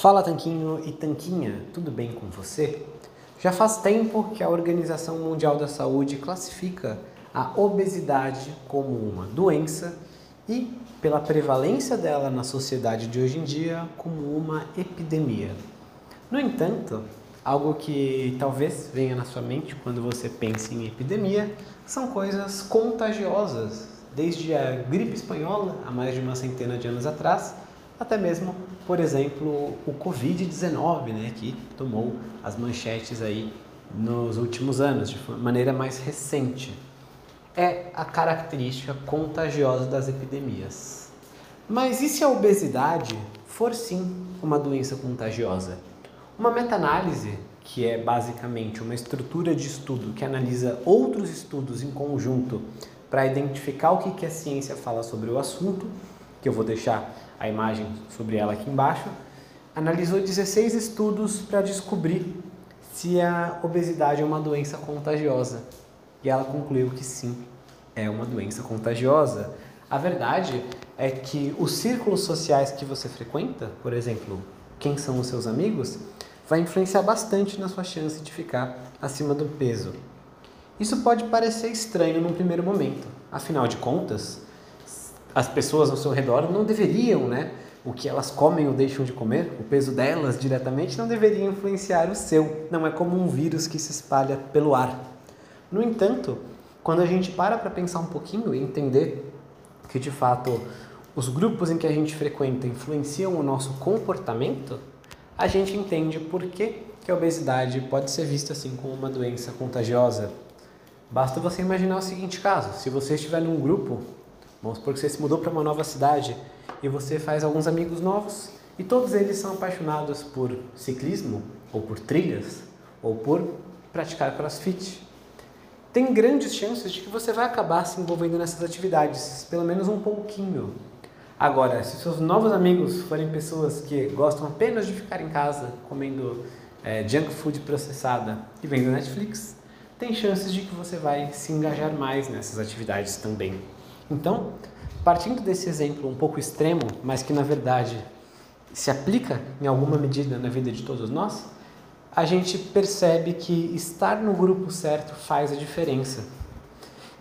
Fala Tanquinho e Tanquinha, tudo bem com você? Já faz tempo que a Organização Mundial da Saúde classifica a obesidade como uma doença e, pela prevalência dela na sociedade de hoje em dia, como uma epidemia. No entanto, algo que talvez venha na sua mente quando você pensa em epidemia são coisas contagiosas, desde a gripe espanhola, há mais de uma centena de anos atrás, até mesmo, por exemplo, o Covid-19, né, que tomou as manchetes aí nos últimos anos, de maneira mais recente. É a característica contagiosa das epidemias. Mas e se a obesidade for sim uma doença contagiosa? Uma meta-análise, que é basicamente uma estrutura de estudo que analisa outros estudos em conjunto para identificar o que, que a ciência fala sobre o assunto, que eu vou deixar a imagem sobre ela aqui embaixo, analisou 16 estudos para descobrir se a obesidade é uma doença contagiosa. E ela concluiu que sim, é uma doença contagiosa. A verdade é que os círculos sociais que você frequenta, por exemplo, quem são os seus amigos, vai influenciar bastante na sua chance de ficar acima do peso. Isso pode parecer estranho num primeiro momento, afinal de contas, as pessoas ao seu redor não deveriam, né? O que elas comem ou deixam de comer, o peso delas diretamente, não deveria influenciar o seu. Não é como um vírus que se espalha pelo ar. No entanto, quando a gente para para pensar um pouquinho e entender que de fato os grupos em que a gente frequenta influenciam o nosso comportamento, a gente entende por que, que a obesidade pode ser vista assim como uma doença contagiosa. Basta você imaginar o seguinte caso: se você estiver num grupo Vamos supor que você se mudou para uma nova cidade e você faz alguns amigos novos e todos eles são apaixonados por ciclismo, ou por trilhas, ou por praticar crossfit. Tem grandes chances de que você vai acabar se envolvendo nessas atividades, pelo menos um pouquinho. Agora, se seus novos amigos forem pessoas que gostam apenas de ficar em casa comendo é, junk food processada e vendo Netflix, tem chances de que você vai se engajar mais nessas atividades também. Então, partindo desse exemplo um pouco extremo, mas que na verdade se aplica em alguma medida na vida de todos nós, a gente percebe que estar no grupo certo faz a diferença.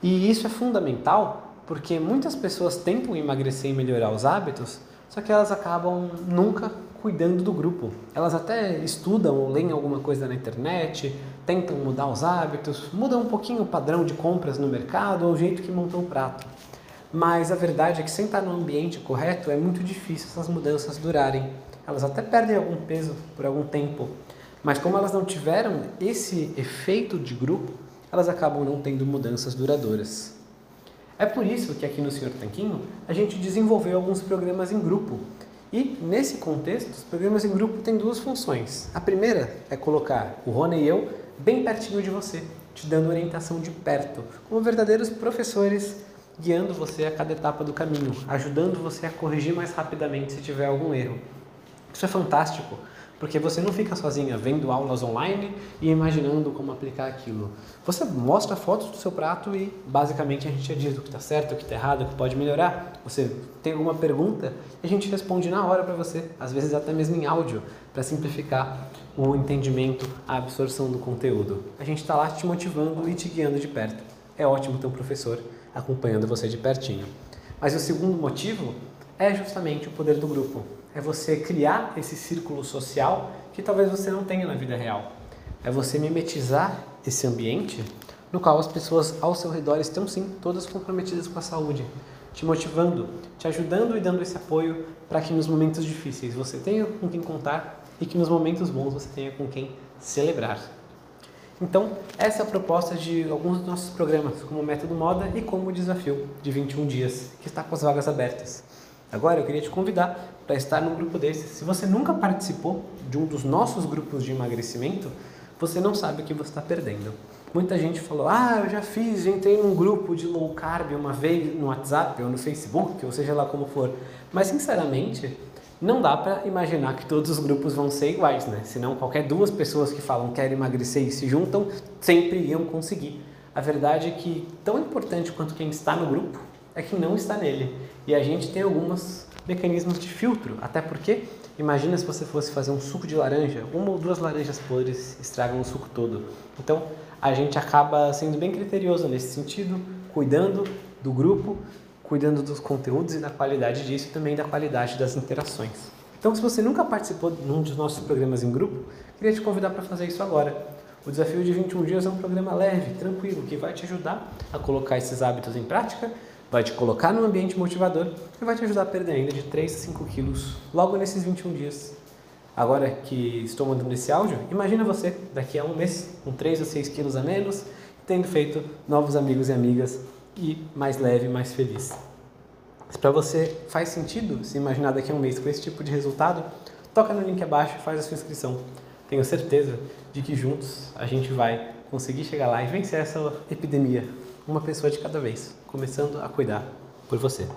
E isso é fundamental porque muitas pessoas tentam emagrecer e melhorar os hábitos, só que elas acabam nunca cuidando do grupo. Elas até estudam ou leem alguma coisa na internet, tentam mudar os hábitos, mudam um pouquinho o padrão de compras no mercado ou o jeito que montam o prato. Mas a verdade é que sem estar no ambiente correto é muito difícil essas mudanças durarem. Elas até perdem algum peso por algum tempo, mas como elas não tiveram esse efeito de grupo, elas acabam não tendo mudanças duradouras. É por isso que aqui no Senhor Tanquinho a gente desenvolveu alguns programas em grupo. E nesse contexto, os programas em grupo têm duas funções. A primeira é colocar o Rony e eu bem pertinho de você, te dando orientação de perto, como verdadeiros professores guiando você a cada etapa do caminho, ajudando você a corrigir mais rapidamente se tiver algum erro. Isso é fantástico, porque você não fica sozinha vendo aulas online e imaginando como aplicar aquilo. Você mostra fotos do seu prato e basicamente a gente diz o que está certo, o que está errado, o que pode melhorar. Você tem alguma pergunta e a gente responde na hora para você, às vezes até mesmo em áudio, para simplificar o entendimento, a absorção do conteúdo. A gente está lá te motivando e te guiando de perto. É ótimo ter um professor acompanhando você de pertinho. Mas o segundo motivo é justamente o poder do grupo. É você criar esse círculo social que talvez você não tenha na vida real. É você mimetizar esse ambiente no qual as pessoas ao seu redor estão sim todas comprometidas com a saúde, te motivando, te ajudando e dando esse apoio para que nos momentos difíceis você tenha com quem contar e que nos momentos bons você tenha com quem celebrar. Então, essa é a proposta de alguns dos nossos programas, como o Método Moda e como o Desafio de 21 Dias, que está com as vagas abertas. Agora, eu queria te convidar para estar num grupo desses. Se você nunca participou de um dos nossos grupos de emagrecimento, você não sabe o que você está perdendo. Muita gente falou: Ah, eu já fiz, entrei num grupo de low carb uma vez no WhatsApp ou no Facebook, ou seja lá como for. Mas, sinceramente, não dá para imaginar que todos os grupos vão ser iguais, né? Senão qualquer duas pessoas que falam querem emagrecer e se juntam sempre iam conseguir. A verdade é que tão importante quanto quem está no grupo é quem não está nele. E a gente tem alguns mecanismos de filtro, até porque Imagina se você fosse fazer um suco de laranja, uma ou duas laranjas podres estragam o suco todo. Então, a gente acaba sendo bem criterioso nesse sentido, cuidando do grupo, cuidando dos conteúdos e da qualidade disso e também da qualidade das interações. Então, se você nunca participou de um dos nossos programas em grupo, queria te convidar para fazer isso agora. O Desafio de 21 Dias é um programa leve, tranquilo, que vai te ajudar a colocar esses hábitos em prática, vai te colocar num ambiente motivador e vai te ajudar a perder ainda de 3 a 5 quilos logo nesses 21 dias. Agora que estou mandando esse áudio, imagina você daqui a um mês com 3 a 6 quilos a menos, tendo feito novos amigos e amigas e mais leve, mais feliz. Se para você faz sentido se imaginar daqui a um mês com esse tipo de resultado, toca no link abaixo e faz a sua inscrição. Tenho certeza de que juntos a gente vai conseguir chegar lá e vencer essa epidemia, uma pessoa de cada vez, começando a cuidar por você.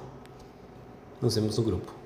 Nos vemos no grupo.